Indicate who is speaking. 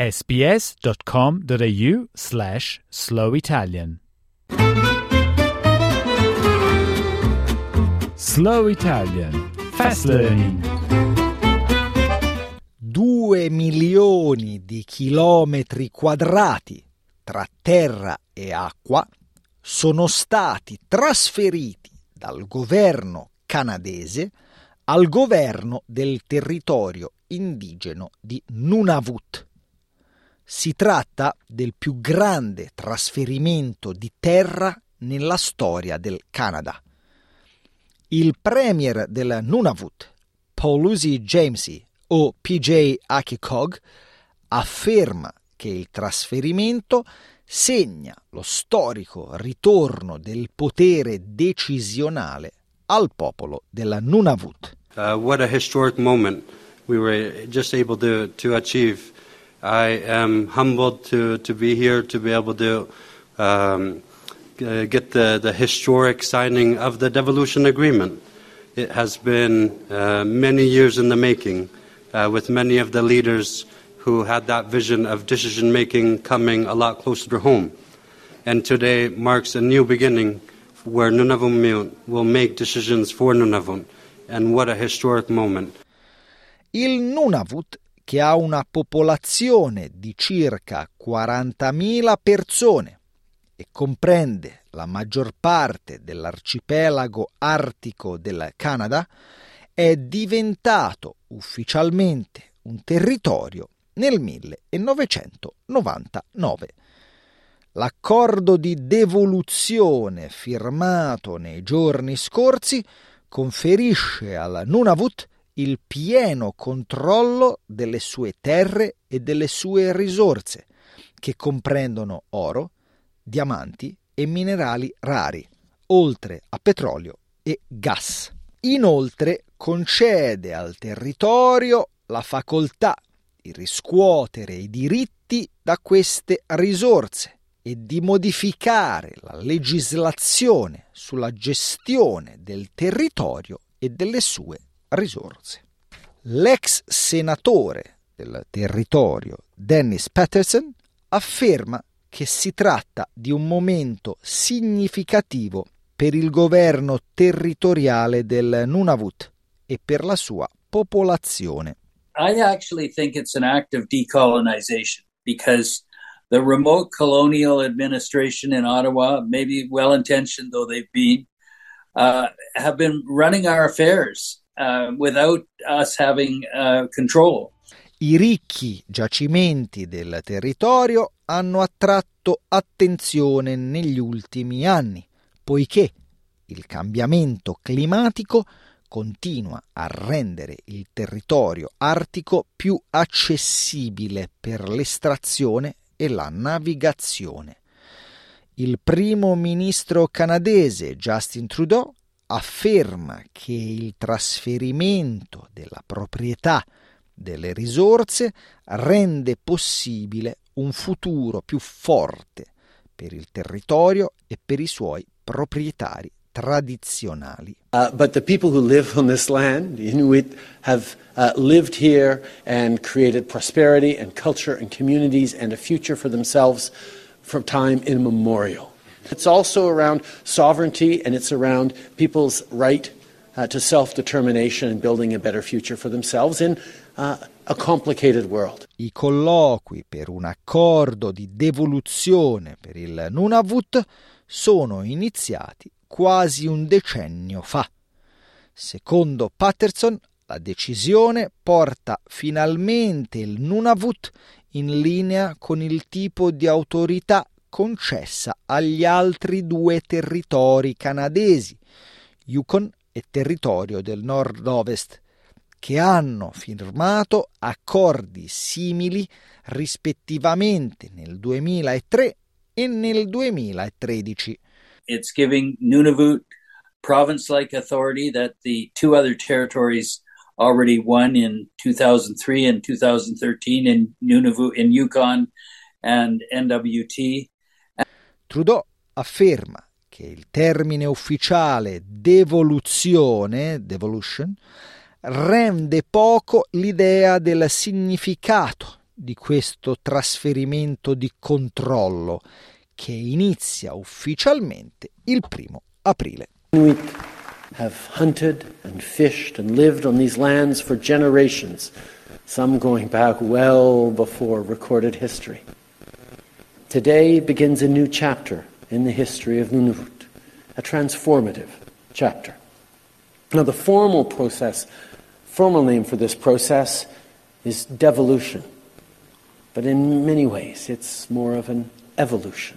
Speaker 1: sbs.com.au slash slow Italian. Slow Italian Fast Learning
Speaker 2: 2 milioni di chilometri quadrati tra terra e acqua sono stati trasferiti dal governo canadese al governo del territorio indigeno di Nunavut. Si tratta del più grande trasferimento di terra nella storia del Canada. Il premier del Nunavut, Paulusi Jamesy o PJ Akikog, afferma che il trasferimento segna lo storico ritorno del potere decisionale al popolo della Nunavut.
Speaker 3: Uh, what a historic moment we were just able to, to achieve. I am humbled to, to be here to be able to um, get the, the historic signing of the devolution agreement. It has been uh, many years in the making, uh, with many of the leaders who had that vision of decision making coming a lot closer to home. And today marks a new beginning where Nunavut will make decisions for Nunavut. And what a historic moment.
Speaker 2: Il Nunavut che ha una popolazione di circa 40.000 persone e comprende la maggior parte dell'arcipelago artico del Canada, è diventato ufficialmente un territorio nel 1999. L'accordo di devoluzione firmato nei giorni scorsi conferisce al Nunavut il pieno controllo delle sue terre e delle sue risorse, che comprendono oro, diamanti e minerali rari, oltre a petrolio e gas. Inoltre concede al territorio la facoltà di riscuotere i diritti da queste risorse e di modificare la legislazione sulla gestione del territorio e delle sue risorse. L'ex senatore del territorio Dennis Patterson afferma che si tratta di un momento significativo per il governo territoriale del Nunavut e per la sua popolazione.
Speaker 4: I actually think it's an act of decolonization because the remote colonial administration in Ottawa, maybe well intentioned though they've been, uh, have been running our affairs uh, without us having uh, control.
Speaker 2: I ricchi giacimenti del territorio hanno attratto attenzione negli ultimi anni, poiché il cambiamento climatico continua a rendere il territorio artico più accessibile per l'estrazione e la navigazione. Il primo ministro canadese Justin Trudeau afferma che il trasferimento della proprietà delle risorse rende possibile un futuro più forte per il territorio e per i suoi proprietari tradizionali.
Speaker 5: Uh, but the people who live on this land, the Inuit, have uh, lived here and created prosperity and culture and communities and a future for themselves from time immemorial. It's also around sovereignty and it's around people's right uh, to self determination and building a better future for themselves in uh, a complicated world.
Speaker 2: I colloqui per un accordo di devoluzione per il Nunavut sono iniziati quasi un decennio fa. Secondo Patterson, la decisione porta finalmente il Nunavut in linea con il tipo di autorità concessa agli altri due territori canadesi, Yukon e territorio del nord-ovest, che hanno firmato accordi simili rispettivamente nel 2003 e nel 2013.
Speaker 4: It's giving Nunavut province-like authority that the two other territories already won in 2003 and 2013 in Nunavut, in Yukon and NWT.
Speaker 2: Trudeau afferma che il termine ufficiale devoluzione, devolution, rende poco l'idea del significato di questo trasferimento di controllo che inizia ufficialmente il primo aprile.
Speaker 5: Inuit have hunted and fished and lived on these lands for generations, some going back well before recorded history. Today begins a new chapter in the history of Nunavut, a transformative chapter. Now, the formal process, formal name for this process is devolution, but in many ways it's more of an evolution.